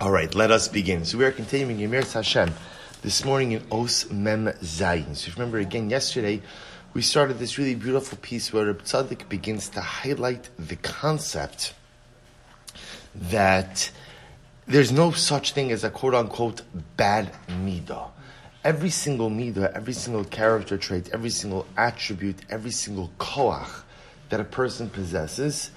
All right, let us begin. So we are continuing Yemir Hashem this morning in Os Mem Zayin. So if you remember again, yesterday we started this really beautiful piece where Reb Tzadok begins to highlight the concept that there's no such thing as a quote unquote bad midah. Every single midah, every single character trait, every single attribute, every single koach that a person possesses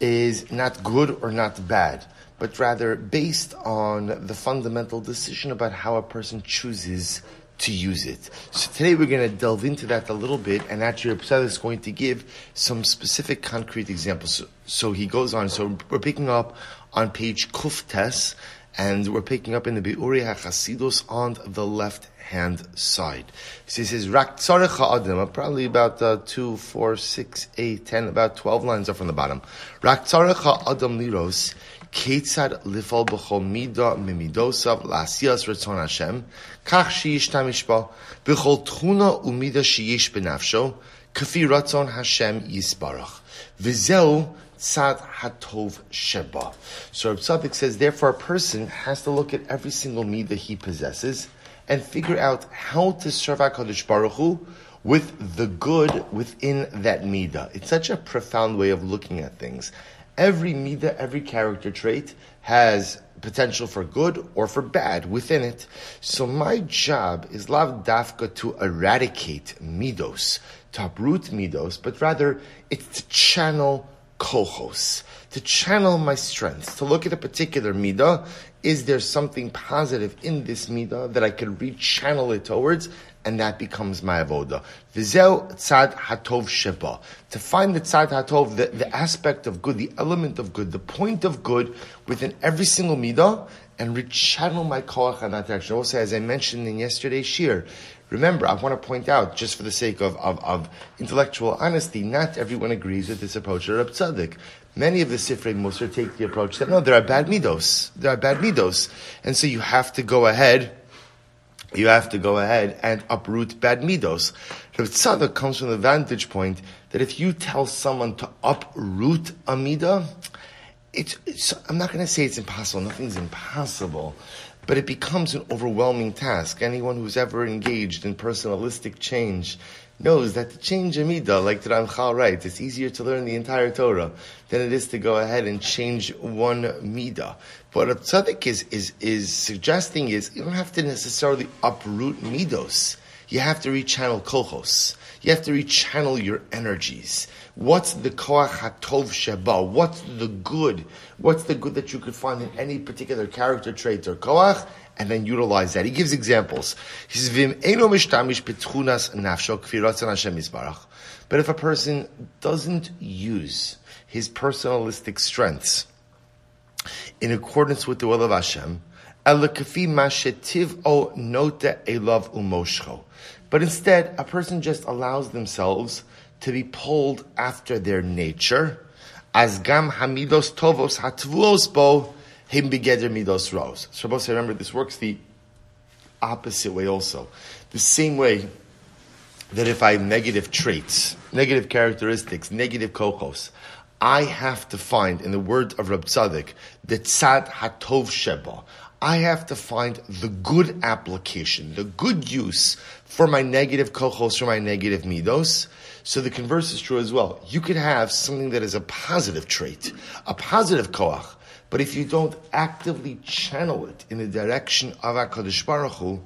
is not good or not bad but rather based on the fundamental decision about how a person chooses to use it. So today we're going to delve into that a little bit, and actually Rabbi is going to give some specific concrete examples. So, so, he goes on. So we're picking up on page Kuftes, and we're picking up in the Be'uri HaChasidus on the left hand side. So he says, Rak Adam, probably about uh, 2, 4, 6, 8, 10, about 12 lines up from the bottom. Rak Adam Liros, Ketzad lifol b'chol mida mimidosav la'asiyas ratzon Hashem, kach sheyishtamish ba, b'chol tchuna umida sheyish b'nafsho, kafi ratzon Hashem yisbarach. V'zeu tzad hatov sheba. So Reb Tzadok says, therefore a person has to look at every single midah he possesses and figure out how to serve HaKadosh Baruch Hu with the good within that midah. It's such a profound way of looking at things. Every midah, every character trait has potential for good or for bad within it. So my job is lav dafka to eradicate midos, to uproot midos, but rather it's to channel kohos, to channel my strengths, to look at a particular midah. Is there something positive in this midah that I can rechannel it towards and that becomes my avoda. Vizel tzad hatov sheba. To find the tzad hatov, the, the aspect of good, the element of good, the point of good within every single midah, and rechannel my koach in that direction. Also, as I mentioned in yesterday's shir, remember, I want to point out, just for the sake of, of, of intellectual honesty, not everyone agrees with this approach of Rab Tzadok. Many of the Sifrei Musar take the approach that no, there are bad midos. There are bad midos. And so you have to go ahead you have to go ahead and uproot bad midos. The tzaddik comes from the vantage point that if you tell someone to uproot a midah, it's, it's I'm not going to say it's impossible. Nothing's impossible, but it becomes an overwhelming task. Anyone who's ever engaged in personalistic change knows that to change a midah, like the Ramchal writes, it's easier to learn the entire Torah than it is to go ahead and change one midah. What tzaddik is, is, is suggesting is you don't have to necessarily uproot midos. You have to rechannel kochos. You have to rechannel your energies. What's the koach hatov sheba? What's the good? What's the good that you could find in any particular character trait or koach? and then utilize that. He gives examples. He says, Vim eno mishtamish nafsho Hashem. But if a person doesn't use his personalistic strengths in accordance with the will of Hashem, mashetiv o nota elav umoshcho. But instead, a person just allows themselves to be pulled after their nature, as gam hamidos tovos hatvuos bo him begeder midos ros. So remember, this works the opposite way also. The same way that if I have negative traits, negative characteristics, negative kochos, I have to find, in the words of Rab Tzadok, the tzad hatov sheba. I have to find the good application, the good use for my negative kochos, for my negative midos. So the converse is true as well. You could have something that is a positive trait, a positive koach, but if you don't actively channel it in the direction of HaKadosh Baruch Hu,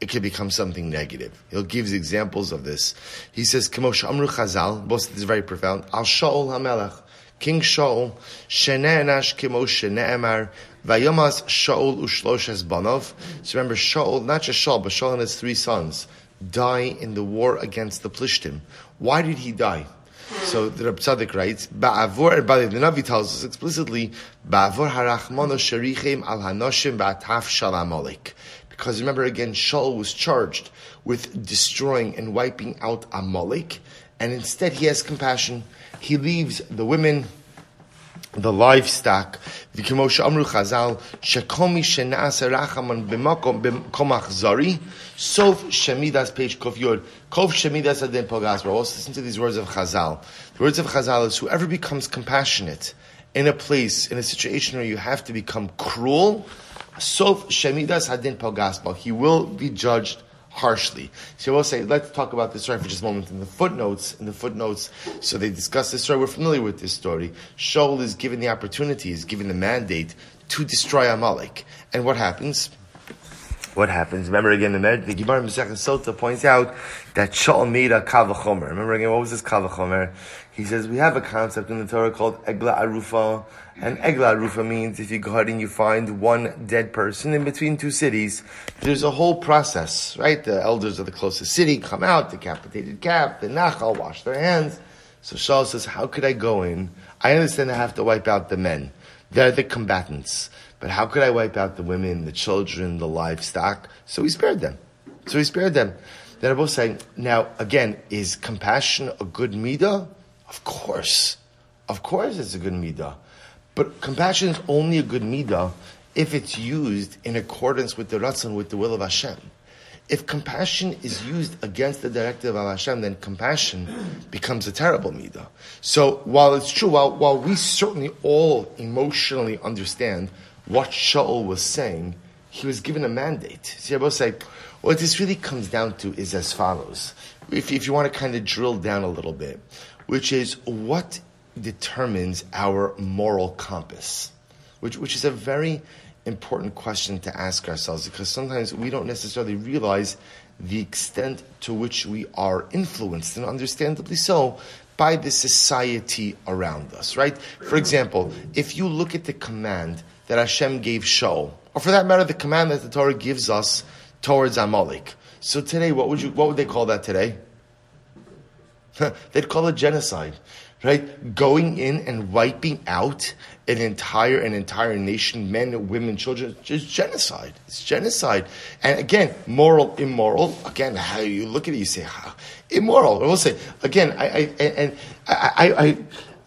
it can become something negative. He'll give examples of this. He says, Kamosh Amru Chazal, both is very profound, Al Shaul HaMelech, King Shaul, Shene'enash Kimosh Shene'emar, Vayomas Shaul Ushloshes Banov. So remember, Shaul, not just Shaul, but Shaul and his three sons, die in the war against the Plishtim. Why did he die? So the Rab Tzadok writes, Ba'avor, the Navi tells us explicitly, Ba'avor harachmano sherichem al hanoshim ba'ataf shalamolik. Because remember again, Shaul was charged with destroying and wiping out Amalek, and instead he has compassion. He leaves the women, the livestock, v'kimosha amru chazal, shekomi shenasa rachaman b'makom b'komach sof shemidas page kof yod, kof shemidas adin pogas. Also listen to these words of chazal. The words of chazal is whoever becomes compassionate in a place, in a situation where you have to become cruel, Sof Shemidas Hadin Pogaspa. He will be judged harshly. So we'll say, let's talk about this story for just a moment. In the footnotes, in the footnotes, so they discuss this story. We're familiar with this story. Shaul is given the opportunity, is given the mandate to destroy Amalek. And what happens? What happens? Remember again, the, the Gemara Masechet Sota points out that Shaul made a kavachomer. Remember again, what was this kavachomer? He says we have a concept in the Torah called egla arufa, and egla arufa means if you go ahead and you find one dead person in between two cities, there's a whole process, right? The elders of the closest city come out, decapitated calf, the nachal, wash their hands. So Shaul says, how could I go in? I understand I have to wipe out the men. They're the combatants. But how could I wipe out the women, the children, the livestock? So he spared them. So he spared them. Then I both saying, now again, is compassion a good midah? Of course. Of course it's a good midah. But compassion is only a good midah if it's used in accordance with the ratzon, with the will of Hashem. If compassion is used against the directive of Hashem, then compassion becomes a terrible midah. So while it's true, while, while we certainly all emotionally understand what Shaul was saying, he was given a mandate. See, I both say, what this really comes down to is as follows. If, if you want to kind of drill down a little bit, which is what determines our moral compass, which, which is a very important question to ask ourselves because sometimes we don't necessarily realize the extent to which we are influenced, and understandably so, by the society around us, right? For example, if you look at the command that Hashem gave Shaul, or for that matter, the command that the Torah gives us towards Amalek. So today, what would you, what would they call that today? They'd call it genocide, right? Going in and wiping out an entire an entire nation, men, women, children, just genocide. It's genocide. And again, moral, immoral. Again, how you look at it, you say how immoral. I will say again. I, I and I, I, I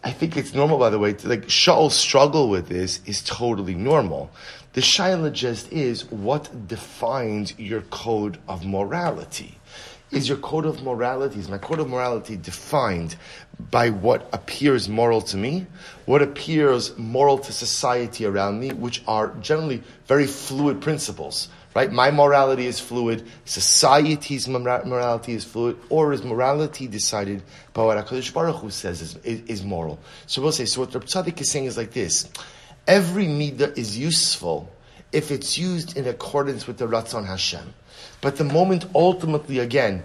I think it's normal, by the way. To, like Shaul's struggle with this is totally normal. The shaila just is what defines your code of morality. Is your code of morality, is my code of morality defined by what appears moral to me, what appears moral to society around me, which are generally very fluid principles, right? My morality is fluid, society's morality is fluid, or is morality decided by what HaKadosh Baruch Hu says is, is, is, moral? So we'll say, so what Reb Tzadok is saying is like this, every midah is useful if it's used in accordance with the Ratzon Hashem. But the moment ultimately, again,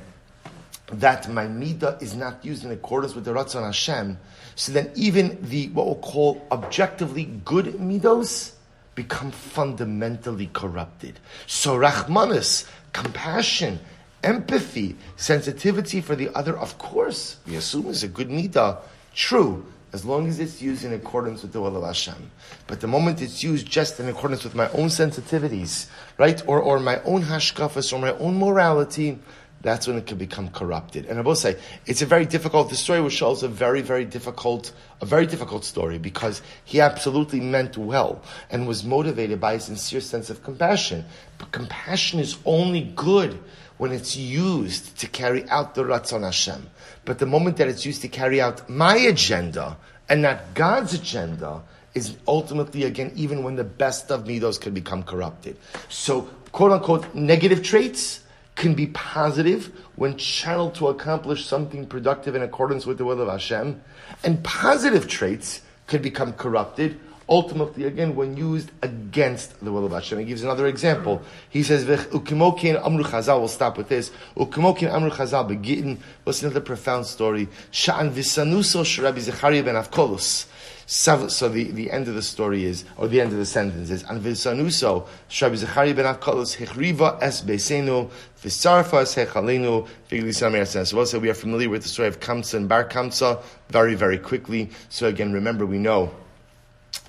that my midah is not used in accordance with the Ratzon Hashem, so then even the, what we'll call objectively good midos, become fundamentally corrupted. So Rahmanis, compassion, empathy, sensitivity for the other, of course, we assume is a good midah. True, as long as it's used in accordance with the will of Hashem. But the moment it's used just in accordance with my own sensitivities, right, or, or my own hashkafas, or my own morality, that's when it can become corrupted. And I will say, it's a very difficult, the story with Shaul is a very, very difficult, a very difficult story because he absolutely meant well and was motivated by a sincere sense of compassion. But compassion is only good when it's used to carry out the Ratzon Hashem. But the moment that it's used to carry out my agenda and not God's agenda, is ultimately again even when the best of midos can become corrupted. So quote unquote negative traits can be positive when channeled to accomplish something productive in accordance with the will of Hashem, and positive traits could become corrupted ultimately again when used against the will of Hashem. He gives another example. He says, "Ukimokin amru chazal." We'll stop with this. Ukimokin amru chazal begin. what's another profound story. Sha'an visanuso shrabi Zechariah ben Avkolus. So the, the end of the story is, or the end of the sentence is, and visanuso shrabi Zechariah ben Avkolus hechriva es beisenu visarfa es hechalenu v'glisam So we are familiar with the story of Kamsa and Bar Kamsa very very quickly. So again, remember we know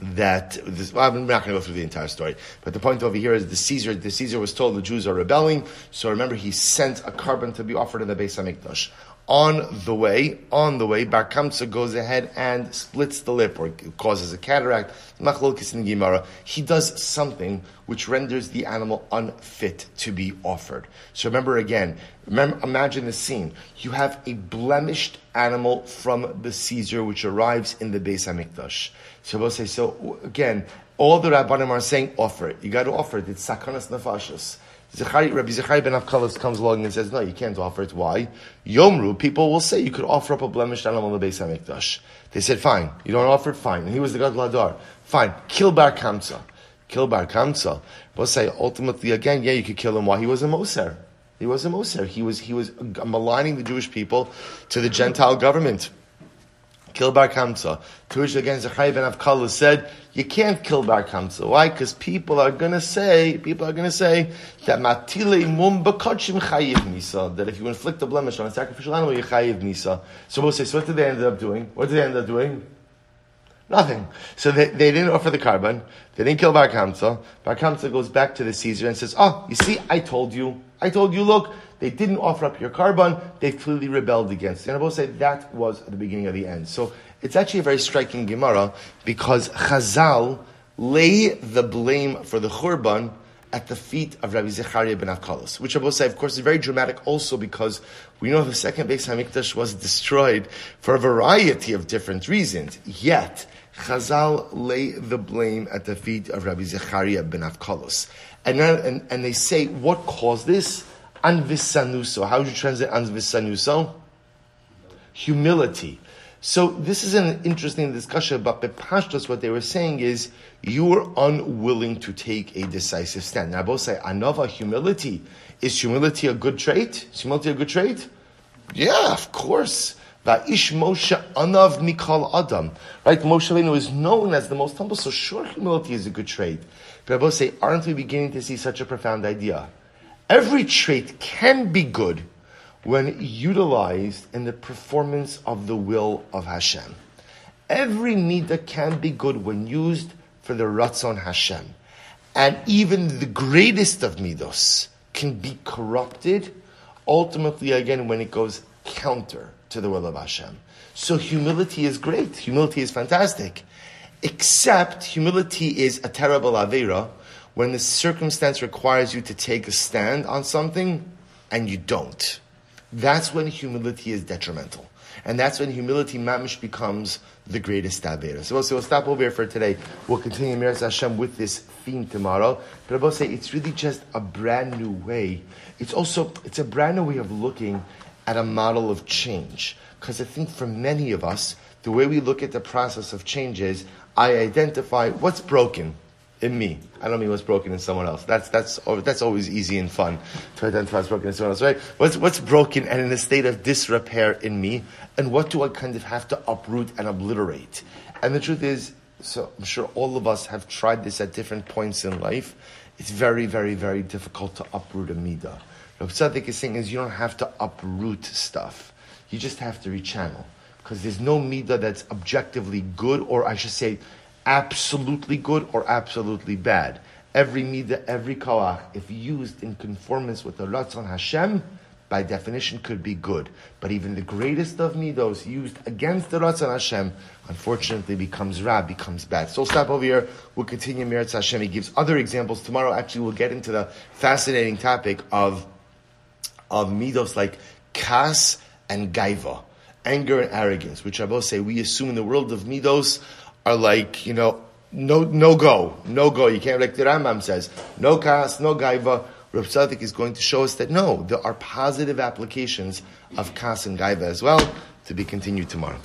that this, well, I'm not going to go through the entire story, but the point over here is the Caesar. The Caesar was told the Jews are rebelling, so remember he sent a korban to be offered in the Beis Hamikdash. On the way, on the way, Bar Kamsa goes ahead and splits the lip or causes a cataract. He does something which renders the animal unfit to be offered. So remember again, remember, imagine the scene. You have a blemished animal from the Caesar which arrives in the Beis Hamikdash. So we'll say, so again, All the rabbanim are saying offer it. You got to offer it. It's sakanas nefashos. Zechari, Rabbi Zechari ben Avkalos comes along and says, no, you can't offer it. Why? Yomru, people will say you could offer up a blemished animal on the Beis HaMikdash. They said, fine. You don't offer it? Fine. And he was the God Ladar. Fine. Kill Bar Kamsa. Kill Bar Kamsa. We'll say, ultimately, again, yeah, you could kill him. Why? He was a Moser. He was a Moser. He was, he was maligning the Jewish people to the Gentile government. Kill Bar Kamsa. Tush against Zechai ben Avkala said, you can't kill Bar Kamsa. Why? Because people are going to say, people are going to say that Matile mum bakachim chayiv misa, that if you inflict a blemish on a sacrificial animal, you chayiv misa. So we'll say, so what did they end up doing? What did they end up doing? Nothing. So they, they didn't offer the korban. They didn't kill Bar Kamsa. Bar Kamsa goes back to the Caesar and says, oh, you see, I told you. I told you, look, they didn't offer up your korban. They clearly rebelled against. And I will say that was the beginning of the end. So it's actually a very striking Gemara because Chazal lay the blame for the Churban at the feet of Rabbi Zechariah ben Akalos, which I will say, of course, is very dramatic also because we know the second Beis Hamikdash was destroyed for a variety of different reasons. Yet, Chazal lay the blame at the feet of Rabbi Zechariah ben Avkalos. And, and, and they say, what caused this? Anvisanuso. How would you translate anvisanuso? Humility. So this is an interesting discussion, but Bepashtos, what they were saying is, you were unwilling to take a decisive stand. Now, both say, anova, humility. Is humility a good trait? Is humility a good trait? Yeah, of course. Va'ish Moshe anav mikal adam. Right, Moshe Rabbeinu is known as the most humble, so sure, humility is a good trait. But I both say, aren't we beginning to see such a profound idea? Every trait can be good when utilized in the performance of the will of Hashem. Every midah can be good when used for the Ratzon Hashem. And even the greatest of midos can be corrupted, ultimately again when it goes counter to the will of Hashem. So humility is great. Humility is fantastic. Except humility is a terrible avera when the circumstance requires you to take a stand on something and you don't. That's when humility is detrimental. And that's when humility mamish becomes the greatest tabera. So, so we'll stop over here for today. We'll continue Miraz Hashem with this theme tomorrow. But I say it's really just a brand new way. It's also it's a brand new way of looking at a model of change. Because I think for many of us, the way we look at the process of change is I identify what's broken in me. I don't mean what's broken in someone else. That's that's that's always easy and fun to identify what's broken in someone else, right? What's what's broken and in a state of disrepair in me, and what do I kind of have to uproot and obliterate? And the truth is, so I'm sure all of us have tried this at different points in life. It's very, very, very difficult to uproot a midah. What Tzaddik is saying is you don't have to uproot stuff. You just have to rechannel. Because there's no midah that's objectively good, or I should say, absolutely good or absolutely bad. Every midah, every koach, if used in conformance with the Ratzon Hashem, by definition could be good. But even the greatest of midos used against the Ratzon Hashem, unfortunately becomes ra, becomes bad. So stop over here. We'll continue Meretz Hashem. He gives other examples. Tomorrow, actually, we'll get into the fascinating topic of, of midos like kas and gaiva, anger and arrogance, which I both say we assume in the world of midos are like, you know, no, no go, no go. You can't, like the Rambam says, no kas, no gaiva. Rav Tzadok is going to show us that no, there are positive applications of kas and gaiva as well to be continued tomorrow.